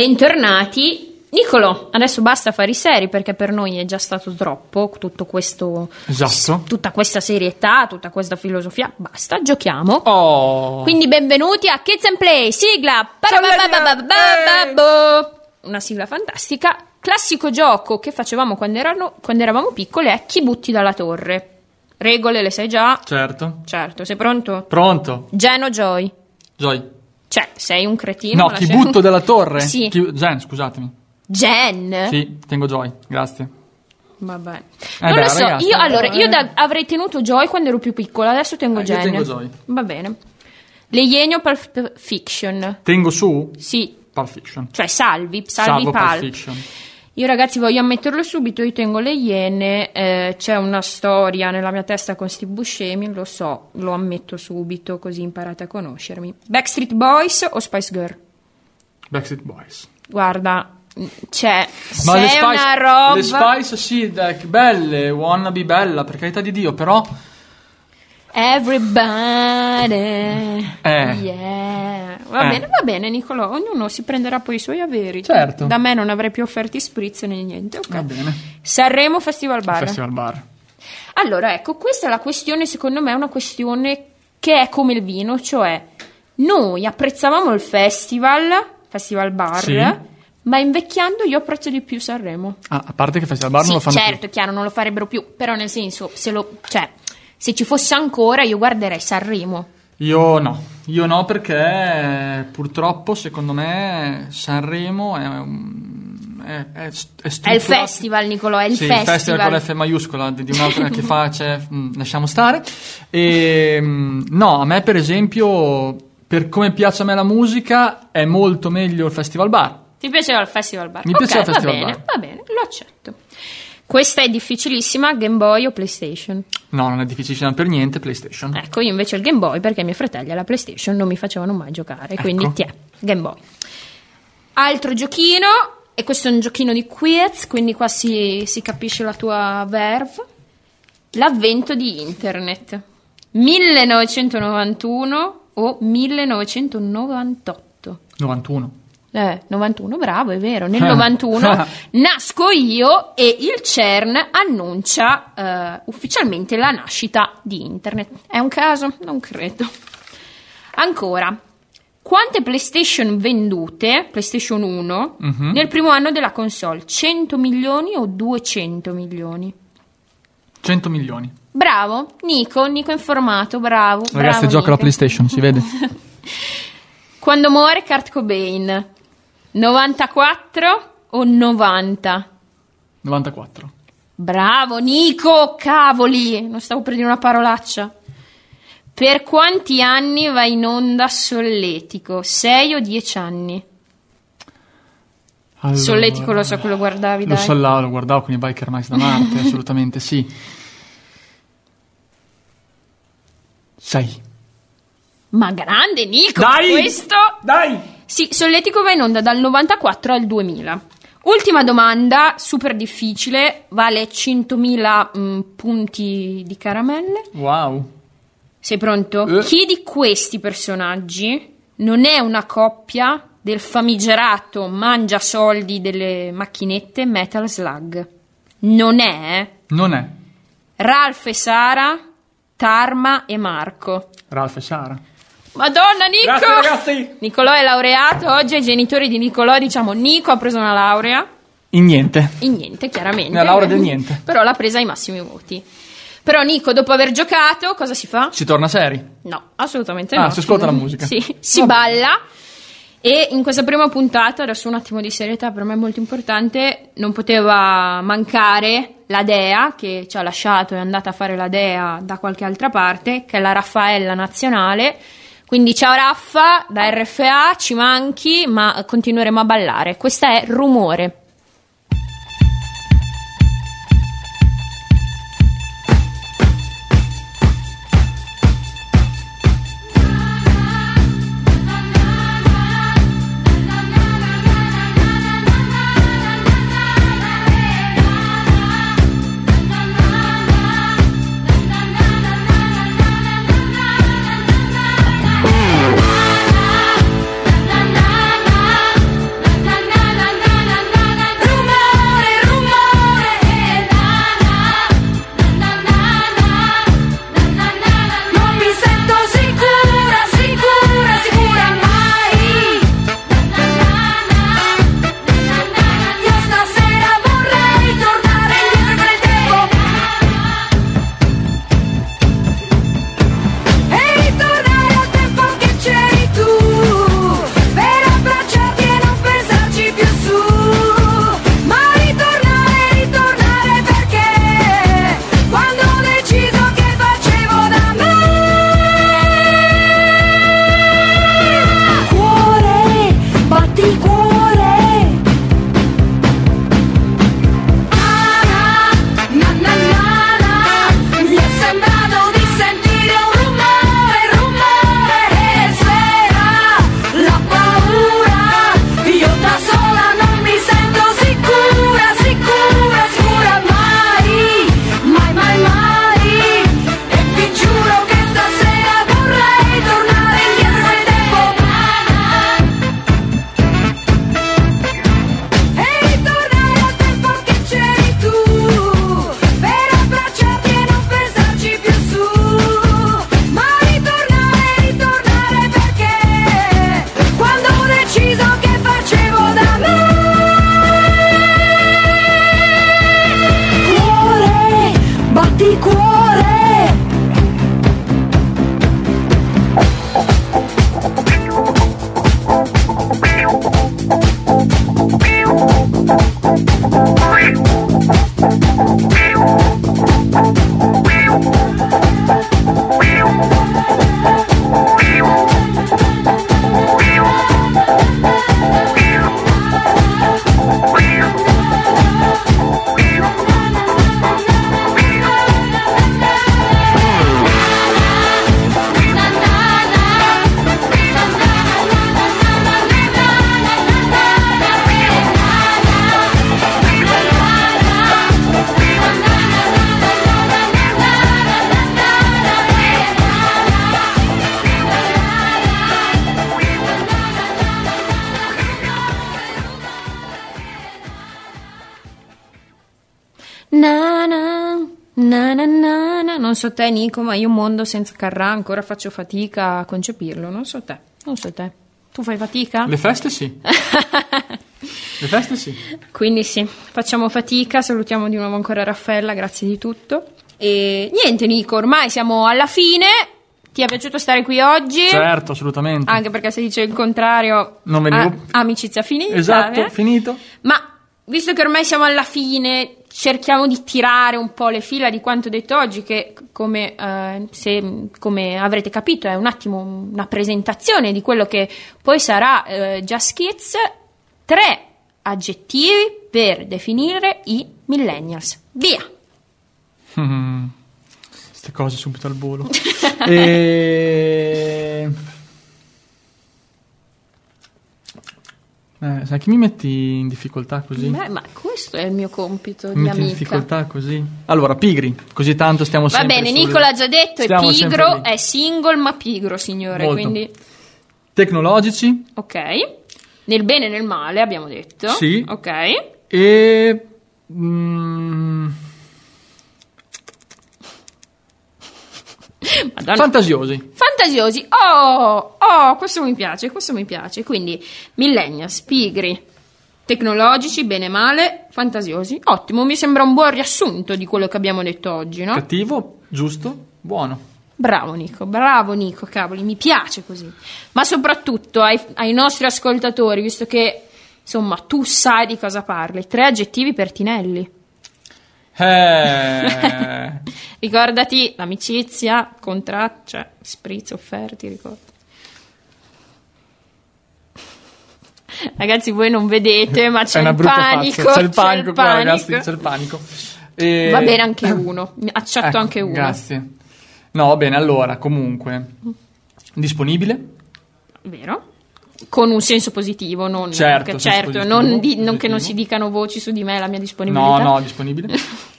Bentornati. Nicolo, adesso basta fare i seri perché per noi è già stato troppo tutto questo Esatto. tutta questa serietà, tutta questa filosofia. Basta, giochiamo. Oh. Quindi benvenuti a Kids and Play, sigla. Una sigla fantastica. Classico gioco che facevamo quando, erano- quando eravamo piccoli è chi butti dalla torre. Regole le sai già? Certo. Certo, sei pronto? Pronto. Geno Joy. Joy. Cioè, sei un cretino. No, scena- butto dalla torre? Sì. Chi- Jen, scusatemi. Gen? Sì, tengo Joy, grazie. Vabbè. Eh non beh, lo so, ragazzi, io, allora, io eh. da- avrei tenuto Joy quando ero più piccola, adesso tengo Eh, io Gen. tengo Joy. Va bene. Le Iene o Pulp Fiction? Tengo su Sì, Pulp Fiction. cioè salvi, salvi Salvo. Pulp Fiction. Io ragazzi voglio ammetterlo subito, io tengo le Iene, eh, c'è una storia nella mia testa con sti buscemi, lo so, lo ammetto subito, così imparate a conoscermi. Backstreet Boys o Spice Girl? Backstreet Boys. Guarda, c'è, Ma le Spice, una roba... le Spice sì, che belle, wannabe bella, per carità di Dio, però Everybody, Eh. yeah. Va Eh. bene, va bene, Nicolò. Ognuno si prenderà poi i suoi averi. Certo. Da me non avrei più offerti spritz né niente. ok. va bene. Sanremo Festival Bar. Festival Bar. Allora, ecco, questa è la questione, secondo me, è una questione che è come il vino, cioè noi apprezzavamo il festival, Festival Bar, Sì. ma invecchiando io apprezzo di più Sanremo. Ah, a parte che Festival Bar sì, non lo fanno certo, più. è chiaro, non lo farebbero più, però nel senso, se lo, cioè, se ci fosse ancora, io guarderei Sanremo. Io no, io no perché purtroppo secondo me Sanremo è un... È, è, è È il festival, Nicolò, è il sì, festival. festival con l'F maiuscola di un'altra che fa, c'è, mm, lasciamo stare. E, mm, no, a me per esempio, per come piace a me la musica, è molto meglio il festival bar. Ti piaceva il Festival Bar? Mi Ok, piaceva il Festival va bene, Bar. Va bene, lo accetto. Questa è difficilissima, Game Boy o PlayStation? No, non è difficilissimo per niente, PlayStation. Ecco, io invece il Game Boy perché i miei fratelli alla PlayStation non mi facevano mai giocare, quindi Ecco. ti è, Game Boy. Altro giochino, e questo è un giochino di quiz, quindi qua si, si capisce la tua verve. L'avvento di Internet. 1991 o 1998? 91. Eh, 91, bravo, è vero. Nel <laughs> Ah. 91 <laughs> nasco io e il CERN annuncia eh, ufficialmente la nascita di Internet. È un caso? Non credo. Ancora, quante PlayStation vendute, PlayStation 1, Mhm. nel primo anno della console? 100 milioni o 200 milioni? 100 milioni. Bravo, Nico, Nico informato, bravo. Ragazzi, bravo, gioco alla Nico. PlayStation, si vede. <laughs> Quando muore Kurt Cobain? 94 o 90? 94. Bravo Nico, cavoli, non stavo per dire una parolaccia. Per quanti anni va in onda Solletico? 6 o 10 anni? Allora, Solletico lo so che lo guardavi, Lo dai. so là, lo guardavo con i biker mice da Marte, <laughs> assolutamente sì. 6. Ma grande Nico, Dai! questo... Dai! Sì, Solletico va in onda dal 94 al 2000. Ultima domanda, super difficile, vale 100.000 mm, punti di caramelle. Wow. Sei pronto? Eh. Chi di questi personaggi non è una coppia del famigerato mangia soldi delle macchinette Metal Slug? Non è eh? Non è Ralph e Sara, Tarma e Marco. Ralph e Sara. Madonna Nico! Grazie, ragazzi! Nicolò è laureato, oggi ai genitori di Nicolò diciamo Nico ha preso una laurea In niente. in niente chiaramente. Una laurea del niente. Però l'ha presa ai massimi voti. Però Nico dopo aver giocato cosa si fa? Si torna seri. No, assolutamente Ah, no. si ascolta la musica. Sì, si Vabbè. balla. E in questa prima puntata, adesso un attimo di serietà, per me è molto importante, non poteva mancare la Dea, che ci ha lasciato e è andata a fare la Dea da qualche altra parte, che è la Raffaella nazionale. Quindi ciao Raffa, da RFA, ci manchi, ma continueremo a ballare. Questa è Rumore. So te, Nico, ma io un mondo senza Carrà ancora faccio fatica a concepirlo. Non so te, non so te. Tu fai fatica? Le feste sì. <laughs> Le feste sì. Quindi sì, facciamo fatica, salutiamo di nuovo ancora Raffaella, grazie di tutto. E niente Nico, ormai siamo alla fine. Ti è piaciuto stare qui oggi? Certo, assolutamente. Anche perché se dice il contrario, Non venivo- ah, amicizia finita. Esatto, eh? finito. Ma visto che ormai siamo alla fine, cerchiamo di tirare un po' le fila di quanto detto oggi, che come, eh, se- come avrete capito è un attimo una presentazione di quello che poi sarà eh, Just Kids. Tre aggettivi per definire i millennials. Via! <laughs> Queste cose subito al volo. <laughs> e... Eh, sai che mi metti in difficoltà così? Beh, ma questo è il mio compito mi di metti in amica. difficoltà così? Allora, pigri, così tanto stiamo Va sempre bene, sulle- Nicola ha già detto, è stiamo pigro, è single ma pigro, signore, Molto. quindi... Tecnologici Ok. Nel bene e nel male abbiamo detto. Sì. Ok. e... mm, Madonna. fantasiosi. Fantasiosi. Oh, oh, questo mi piace, questo mi piace. Quindi millennials, pigri, tecnologici, bene male, fantasiosi. Ottimo, mi sembra un buon riassunto di quello che abbiamo detto oggi, no? Cattivo, giusto, buono. Bravo Nico, bravo Nico, cavoli, mi piace così. Ma soprattutto ai, ai nostri ascoltatori, visto che insomma tu sai di cosa parli, tre aggettivi per Tinelli. Eh, <laughs> Ricordati l'amicizia, contratti, cioè spritz, offerti, ricordi. Ragazzi, voi non vedete, ma <laughs> c'è il panico. C'è il panico, il qua, panico. ragazzi, c'è il panico. E- Va bene anche uno, accetto Ecco, anche uno. Grazie. No, va bene, allora, comunque, disponibile? Vero? Con un senso positivo, non, Certo, che- certo, positivo, non, di- non che non si dicano voci su di me, la mia disponibilità. No, no, disponibile. <laughs>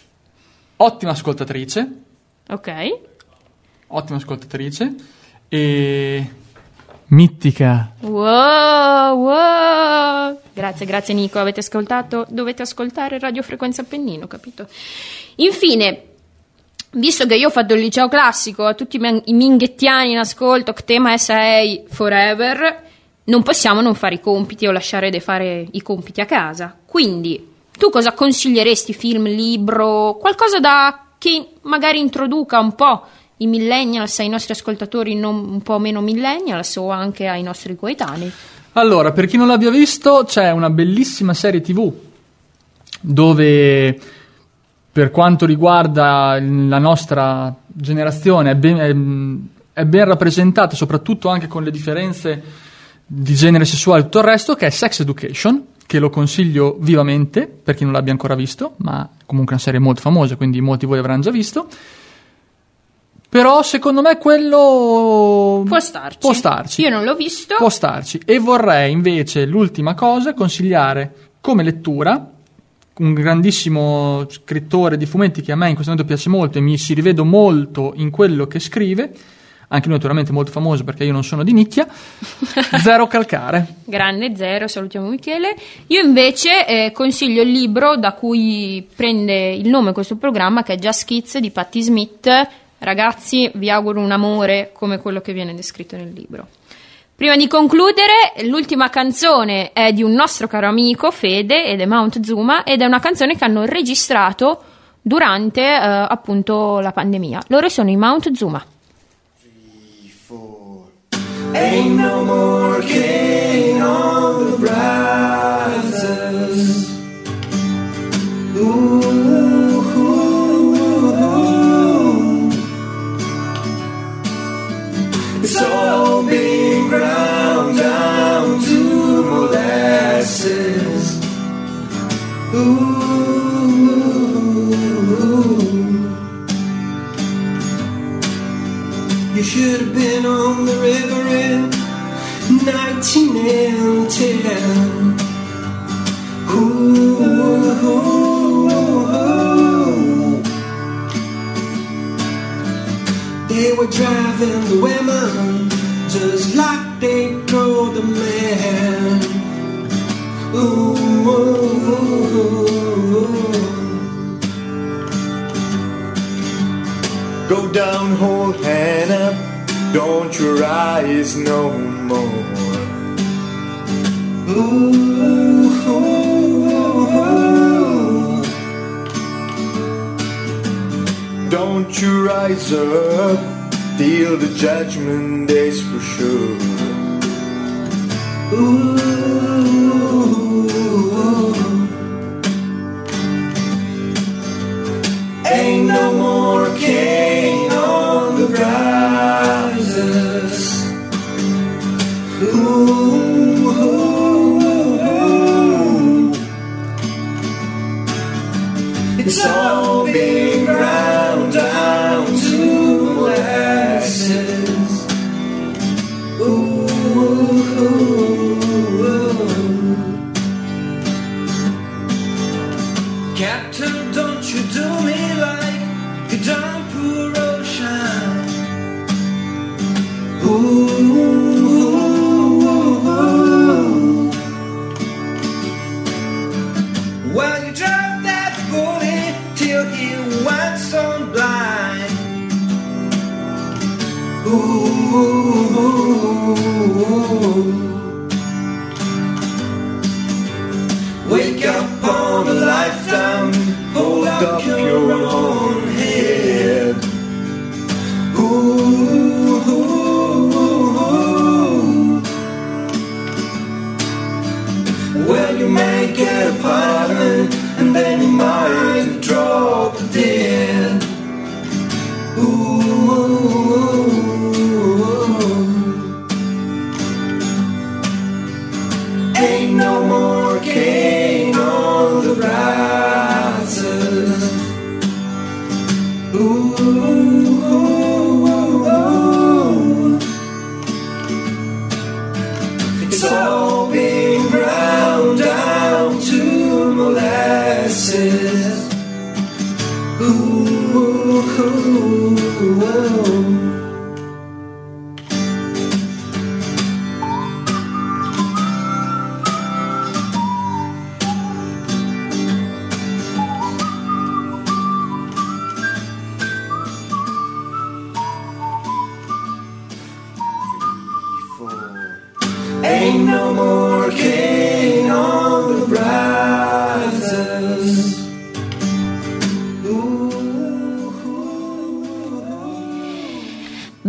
Ottima ascoltatrice, Ok. ottima ascoltatrice. E... Mittica. Wow, wow. Grazie, grazie Nico, avete ascoltato? Dovete ascoltare Radio Frequenza Appennino, capito? Infine, visto che io ho fatto il liceo classico, a tutti i minghettiani in ascolto, tema SA forever, non possiamo non fare i compiti o lasciare di fare i compiti a casa. Quindi, tu cosa consiglieresti? Film, libro, qualcosa da che magari introduca un po' i millennials ai nostri ascoltatori non un po' meno millennials o anche ai nostri coetanei? Allora, per chi non l'abbia visto, c'è una bellissima serie TV dove per quanto riguarda la nostra generazione è ben, è- è ben rappresentata, soprattutto anche con le differenze di genere sessuale e tutto il resto, che è Sex Education, che lo consiglio vivamente per chi non l'abbia ancora visto, ma comunque è una serie molto famosa, quindi molti di voi avranno già visto. Però secondo me quello Può starci. Può starci. Io non l'ho visto. Può starci. E vorrei invece, l'ultima cosa, consigliare come lettura un grandissimo scrittore di fumetti che a me in questo momento piace molto e mi si rivedo molto in quello che scrive, anche lui naturalmente molto famoso perché io non sono di nicchia, <laughs> Zero Calcare. Grande zero, salutiamo Michele. Io invece eh, consiglio il libro da cui prende il nome questo programma che è Just Kids di Patti Smith. Ragazzi, vi auguro un amore come quello che viene descritto nel libro. Prima di concludere, l'ultima canzone è di un nostro caro amico Fede ed è Mount Zuma ed è una canzone che hanno registrato durante eh, appunto la pandemia. Loro sono i Mount Zuma. Ain't no more king on the rises. Ooh, ooh, ooh. It's all been ground down to molasses. Ooh. You should have been on the river in 1910. Ooh, They were driving the women just like they drove the men. Ooh, down, hold hand up, don't you rise no more. Ooh, ooh, ooh. Don't you rise up, till the judgment days for sure. Ooh. Ain't no more king on the rises. Ooh, ooh, ooh. It's all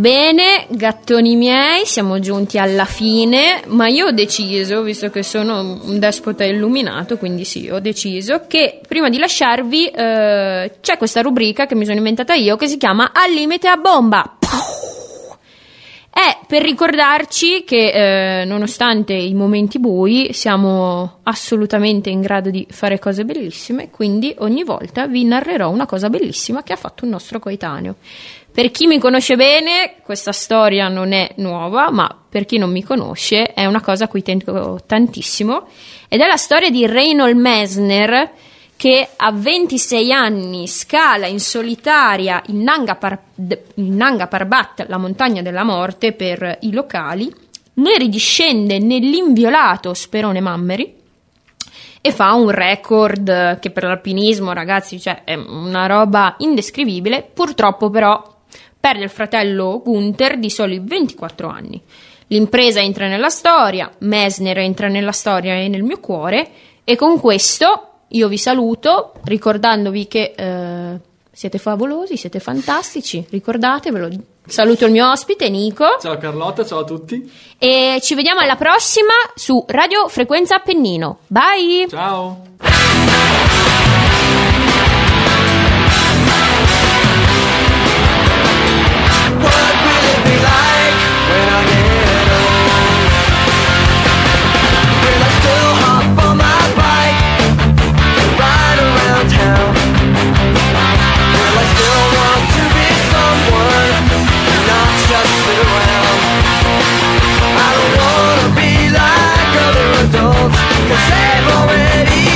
Bene, gattoni miei, siamo giunti alla fine, ma io ho deciso, visto che sono un despota illuminato, quindi sì, ho deciso che prima di lasciarvi eh, c'è questa rubrica che mi sono inventata io che si chiama Al limite a bomba. È per ricordarci che eh, nonostante i momenti bui siamo assolutamente in grado di fare cose bellissime, quindi ogni volta vi narrerò una cosa bellissima che ha fatto un nostro coetaneo. Per chi mi conosce bene, questa storia non è nuova, ma per chi non mi conosce è una cosa a cui tengo tantissimo ed è la storia di Reynold Messner che a 26 anni scala in solitaria il Nanga, Par- il Nanga Parbat, la montagna della morte per i locali, ne ridiscende nell'inviolato Sperone Mammeri e fa un record che per l'alpinismo, ragazzi, cioè, è una roba indescrivibile. Purtroppo, però, perde il fratello Gunther di soli 24 anni. L'impresa entra nella storia, Messner entra nella storia e nel mio cuore, e con questo io vi saluto ricordandovi che eh, siete favolosi, siete fantastici, ricordatevelo. Saluto il mio ospite Nico Ciao Carlotta, ciao a tutti. e ci vediamo alla prossima su Radio Frequenza Appennino. Bye! Ciao. se movería.